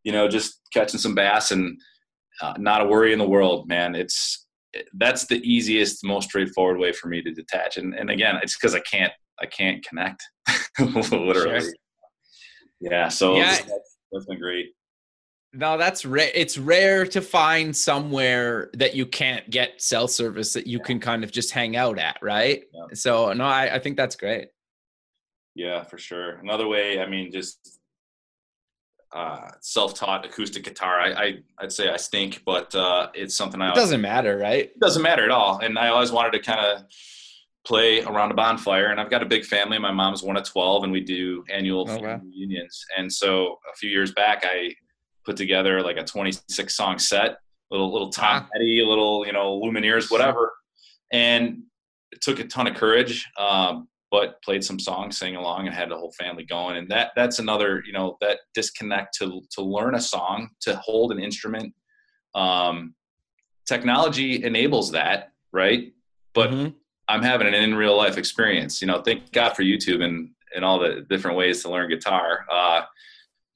you know just catching some bass and uh, not a worry in the world, man. It's that's the easiest, most straightforward way for me to detach. And and again, it's because I can't I can't connect literally. Sure. Yeah. So yeah. That's, that's been great. No, that's rare. It's rare to find somewhere that you can't get cell service that you yeah. can kind of just hang out at, right? Yeah. So no, I, I think that's great. Yeah, for sure. Another way, I mean, just uh, self-taught acoustic guitar. I, I would say I stink, but uh, it's something I. It doesn't matter, right? It doesn't matter at all, and I always wanted to kind of play around a bonfire. And I've got a big family. My mom's one of twelve, and we do annual oh, wow. reunions. And so a few years back, I put together like a twenty-six song set, little little Tom Petty, little you know Lumineers, whatever, and it took a ton of courage. Um, but played some songs, sang along, and had the whole family going. And that that's another, you know, that disconnect to to learn a song, to hold an instrument. Um, technology enables that, right? But mm-hmm. I'm having an in real life experience. You know, thank God for YouTube and and all the different ways to learn guitar. Uh,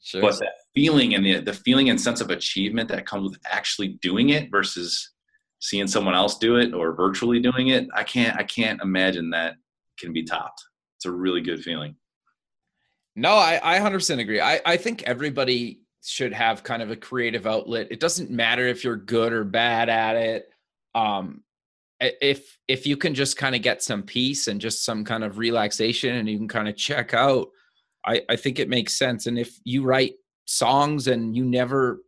sure. But that feeling and the the feeling and sense of achievement that comes with actually doing it versus seeing someone else do it or virtually doing it, I can't I can't imagine that can be topped. It's a really good feeling. No, I, I 100% agree. I, I think everybody should have kind of a creative outlet. It doesn't matter if you're good or bad at it. Um, if if you can just kind of get some peace and just some kind of relaxation and you can kind of check out, I, I think it makes sense. And if you write songs and you never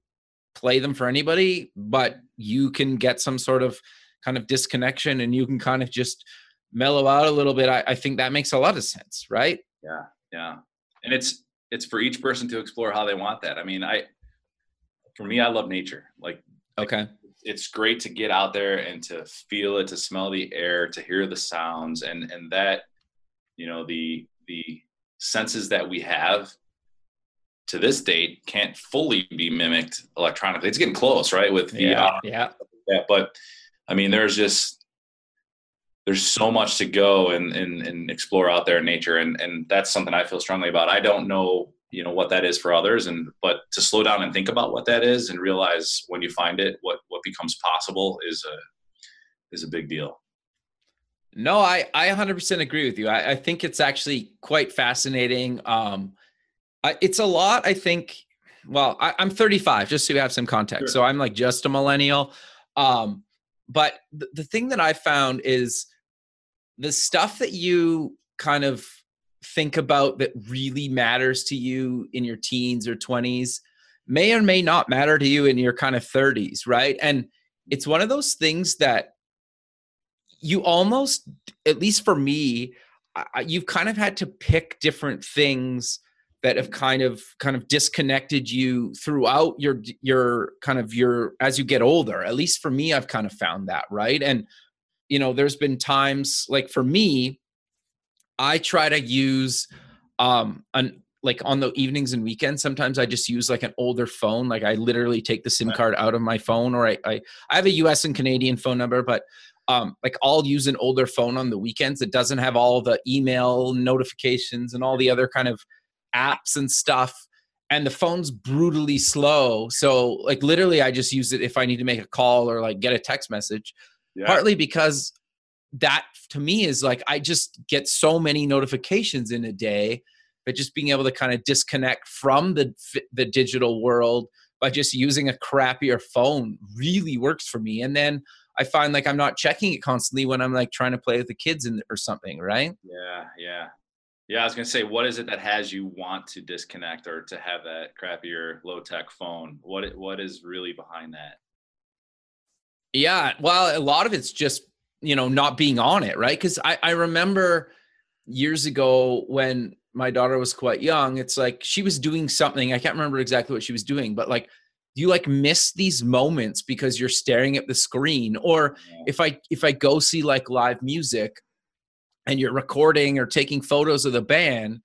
play them for anybody, but you can get some sort of kind of disconnection and you can kind of just mellow out a little bit, I, I think that makes a lot of sense, right? Yeah, yeah. And it's it's for each person to explore how they want that. I mean, I for me, I love nature. Like, okay, it's great to get out there and to feel it, to smell the air, to hear the sounds, and and that, you know, the the senses that we have to this date can't fully be mimicked electronically. It's getting close, right? With VR, yeah, yeah. But I mean, there's just there's so much to go and, and, and explore out there in nature. And, and that's something I feel strongly about. I don't know, you know, what that is for others. And, but to slow down and think about what that is and realize when you find it, what, what becomes possible is a, is a big deal. No, I, I 100% agree with you. I, I think it's actually quite fascinating. Um, I, it's a lot, I think. Well, I, am 35, just so you have some context. Sure. So I'm like just a millennial. Um, but th- the thing that I found is the stuff that you kind of think about that really matters to you in your teens or 20s may or may not matter to you in your kind of 30s, right? And it's one of those things that you almost, at least for me, you've kind of had to pick different things that have kind of kind of disconnected you throughout your your kind of your as you get older at least for me i've kind of found that right and you know there's been times like for me i try to use um an like on the evenings and weekends sometimes i just use like an older phone like i literally take the sim card out of my phone or i i, I have a us and canadian phone number but um, like I'll use an older phone on the weekends that doesn't have all the email notifications and all the other kind of apps and stuff. And the phone's brutally slow. So like literally I just use it if I need to make a call or like get a text message. Yeah. Partly because that to me is like I just get so many notifications in a day but just being able to kind of disconnect from the the digital world by just using a crappier phone really works for me and then I find like I'm not checking it constantly when I'm like trying to play with the kids and or something, right? Yeah, yeah. Yeah, I was gonna say, what is it that has you want to disconnect or to have that crappier low tech phone? What what is really behind that? Yeah, well, a lot of it's just you know not being on it, right? Because I I remember years ago when my daughter was quite young, it's like she was doing something. I can't remember exactly what she was doing, but like you like miss these moments because you're staring at the screen or if i if i go see like live music and you're recording or taking photos of the band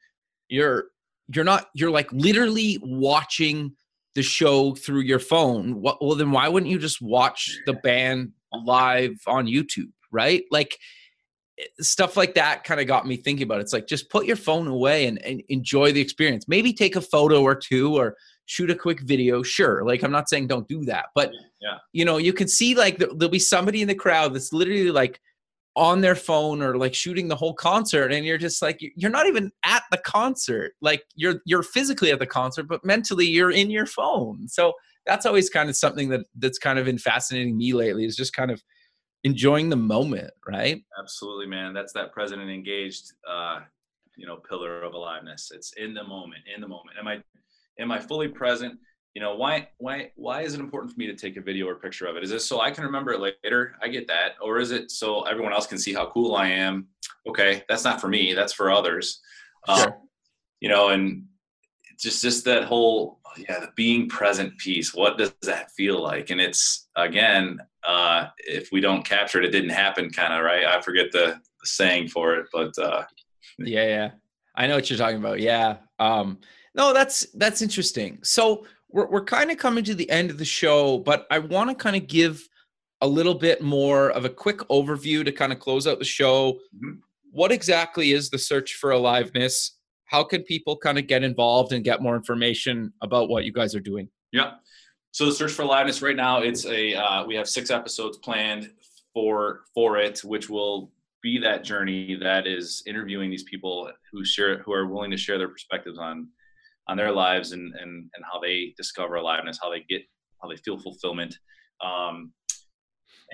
you're you're not you're like literally watching the show through your phone what, well then why wouldn't you just watch the band live on youtube right? Like eh, stuff like that kind of got me thinking about it. it's like just put your phone away and, and enjoy the experience. Maybe take a photo or two or shoot a quick video sure. Like i'm not saying don't do that but yeah. you know you can see like there'll be somebody in the crowd that's literally like on their phone or like shooting the whole concert and you're just like you're not even at the concert. Like you're you're physically at the concert but mentally you're in your phone. So that's always kind of something that that's kind of been fascinating me lately is just kind of enjoying the moment right? Absolutely man. That's that president engaged uh you know pillar of aliveness. It's in the moment in the moment. Am i am i fully present you know why why why is it important for me to take a video or picture of it? Is this so i can remember it later? I get that. Or is it so everyone else can see how cool i am? Okay that's not for me that's for others. Um, sure. You know and just just that whole yeah the being present piece what does that feel like? And it's again uh if we don't capture it it didn't happen kind of right? I forget the, the saying for it but uh yeah yeah. I know what you're talking about. Yeah. Um no, that's that's interesting. So we're we're kind of coming to the end of the show, but I want to kind of give a little bit more of a quick overview to kind of close out the show. Mm-hmm. What exactly is the search for aliveness? How can people kind of get involved and get more information about what you guys are doing? Yeah. So the search for aliveness right now, it's a uh, we have six episodes planned for for it, which will be that journey that is interviewing these people who share who are willing to share their perspectives on on their lives and and and how they discover aliveness, how they get how they feel fulfillment, um,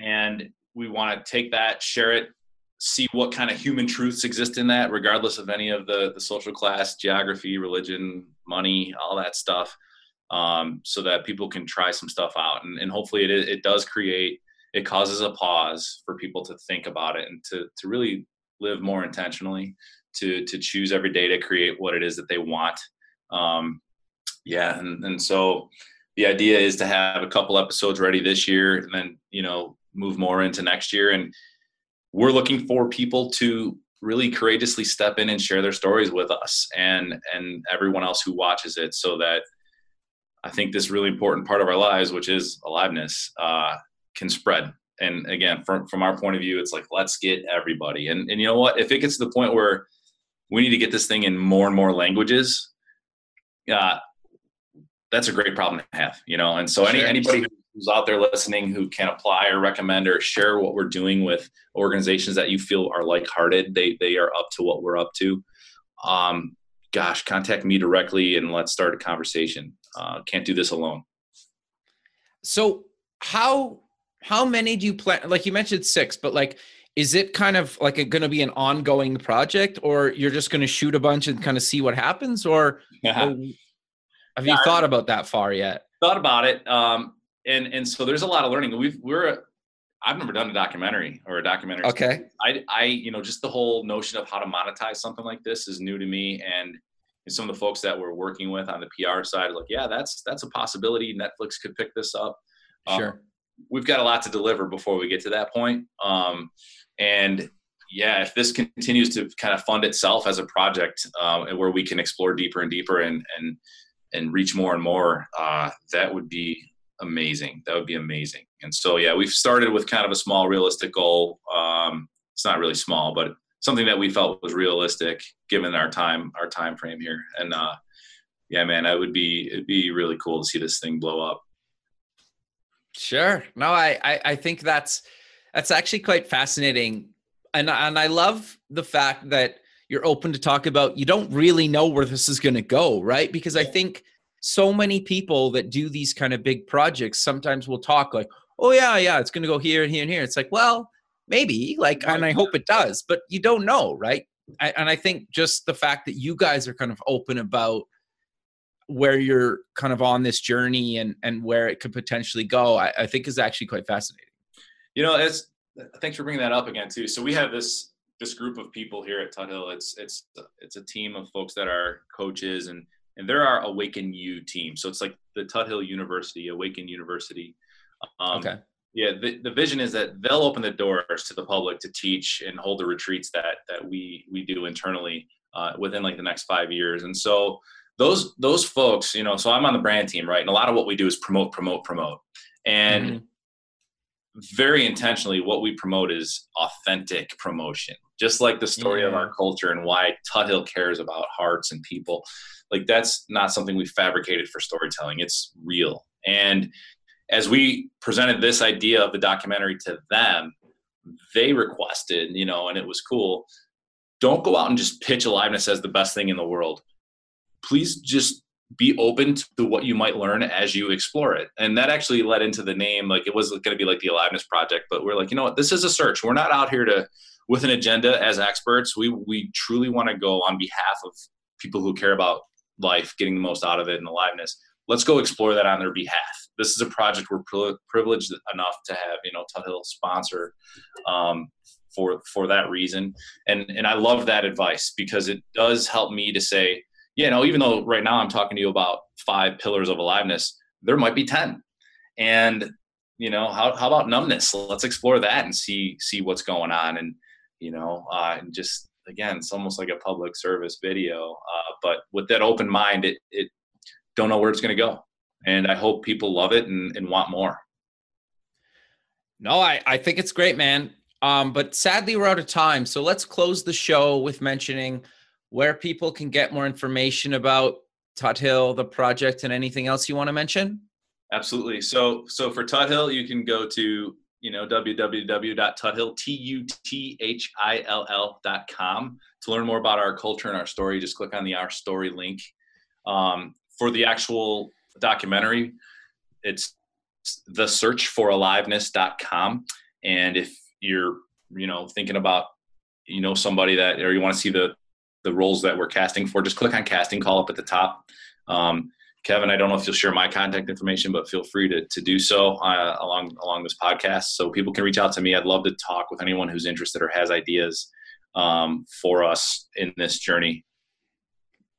and we want to take that, share it, see what kind of human truths exist in that, regardless of any of the the social class, geography, religion, money, all that stuff, um, so that people can try some stuff out, and, and hopefully it it does create it causes a pause for people to think about it and to to really live more intentionally to to choose every day to create what it is that they want um, yeah, and, and so the idea is to have a couple episodes ready this year and then, you know, move more into next year. And we're looking for people to really courageously step in and share their stories with us and and everyone else who watches it so that I think this really important part of our lives, which is aliveness, uh, can spread. And again, from from our point of view, it's like let's get everybody. And and you know what? If it gets to the point where we need to get this thing in more and more languages, uh, that's a great problem to have, you know. And so, any anybody who's out there listening who can apply or recommend or share what we're doing with organizations that you feel are like-hearted, they they are up to what we're up to. Um, gosh, contact me directly and let's start a conversation. Uh, can't do this alone. So how how many do you plan? Like you mentioned six, but like is it kind of like going to be an ongoing project or you're just going to shoot a bunch and kind of see what happens or, or have you yeah, thought about that far yet? Thought about it um, and and so there's a lot of learning. We've we're i've never done a documentary or a documentary okay. i i you know just the whole notion of how to monetize something like this is new to me and and some of the folks that we're working with on the pr side like yeah that's that's a possibility. Netflix could pick this up. Um, sure. we've got a lot to deliver before we get to that point. Um, and yeah, if this continues to kind of fund itself as a project, um, and where we can explore deeper and deeper and and and reach more and more, uh, that would be amazing. That would be amazing. And so, yeah, we've started with kind of a small, realistic goal. Um, it's not really small, but something that we felt was realistic given our time, our time frame here. And uh, yeah, man, I would be it'd be really cool to see this thing blow up. Sure. No, I, I, I think that's that's actually quite fascinating, and and I love the fact that you're open to talk about. You don't really know where this is going to go, right? Because I think so many people that do these kind of big projects sometimes will talk like, "Oh yeah, yeah, it's going to go here and here and here." It's like, well, maybe, like, and I hope it does, but you don't know, right? I, and I think just the fact that you guys are kind of open about where you're kind of on this journey and and where it could potentially go, I, I think is actually quite fascinating. You know, it's thanks for bringing that up again too. So we have this this group of people here at Tuthill. It's it's it's a team of folks that are coaches and and they're our Awaken U team. So it's like the Tuthill University, Awaken University. Um, okay. Yeah, the, the vision is that they'll open the doors to the public to teach and hold the retreats that that we we do internally uh, within like the next five years. And so those those folks, you know, so I'm on the brand team, right? And a lot of what we do is promote, promote, promote. And mm-hmm very intentionally what we promote is authentic promotion just like the story yeah. of our culture and why tuthill cares about hearts and people like that's not something we fabricated for storytelling it's real and as we presented this idea of the documentary to them they requested you know and it was cool don't go out and just pitch aliveness as the best thing in the world please just be open to what you might learn as you explore it. And that actually led into the name. Like it was going to be like the Aliveness Project, but we're like, you know what? This is a search. We're not out here to with an agenda as experts. We we truly want to go on behalf of people who care about life, getting the most out of it and aliveness. Let's go explore that on their behalf. This is a project we're privileged enough to have, you know, Tuthill sponsor um, for for that reason. And and I love that advice because it does help me to say, you know, even though right now I'm talking to you about five pillars of aliveness, there might be 10. And, you know, how, how about numbness? Let's explore that and see, see what's going on. And, you know, uh, and just, again, it's almost like a public service video. Uh, but with that open mind, it, it don't know where it's going to go. And I hope people love it and, and want more. No, I, I think it's great, man. Um, but sadly, we're out of time. So let's close the show with mentioning where people can get more information about Tuthill, the project, and anything else you want to mention? Absolutely. So, so for Tuthill, you can go to you know www.tuthill t u t h i l l dot com to learn more about our culture and our story. Just click on the Our Story link. Um, for the actual documentary, it's the search for aliveness.com. And if you're you know thinking about you know somebody that or you want to see the the roles that we're casting for, just click on casting call up at the top. Um, Kevin, I don't know if you'll share my contact information, but feel free to, to do so uh, along along this podcast, so people can reach out to me. I'd love to talk with anyone who's interested or has ideas um, for us in this journey.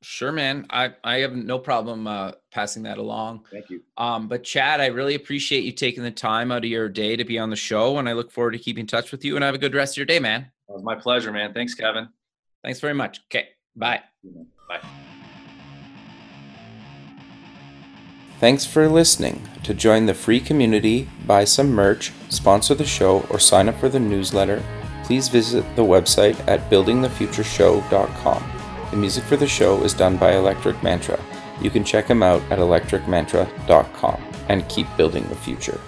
Sure, man. I, I have no problem uh, passing that along. Thank you. Um, but Chad, I really appreciate you taking the time out of your day to be on the show, and I look forward to keeping in touch with you. And have a good rest of your day, man. It was my pleasure, man. Thanks, Kevin. Thanks very much. Okay. Bye. Bye. Thanks for listening. To join the free community, buy some merch, sponsor the show, or sign up for the newsletter, please visit the website at buildingthefutureshow.com. The music for the show is done by Electric Mantra. You can check him out at electricmantra.com and keep building the future.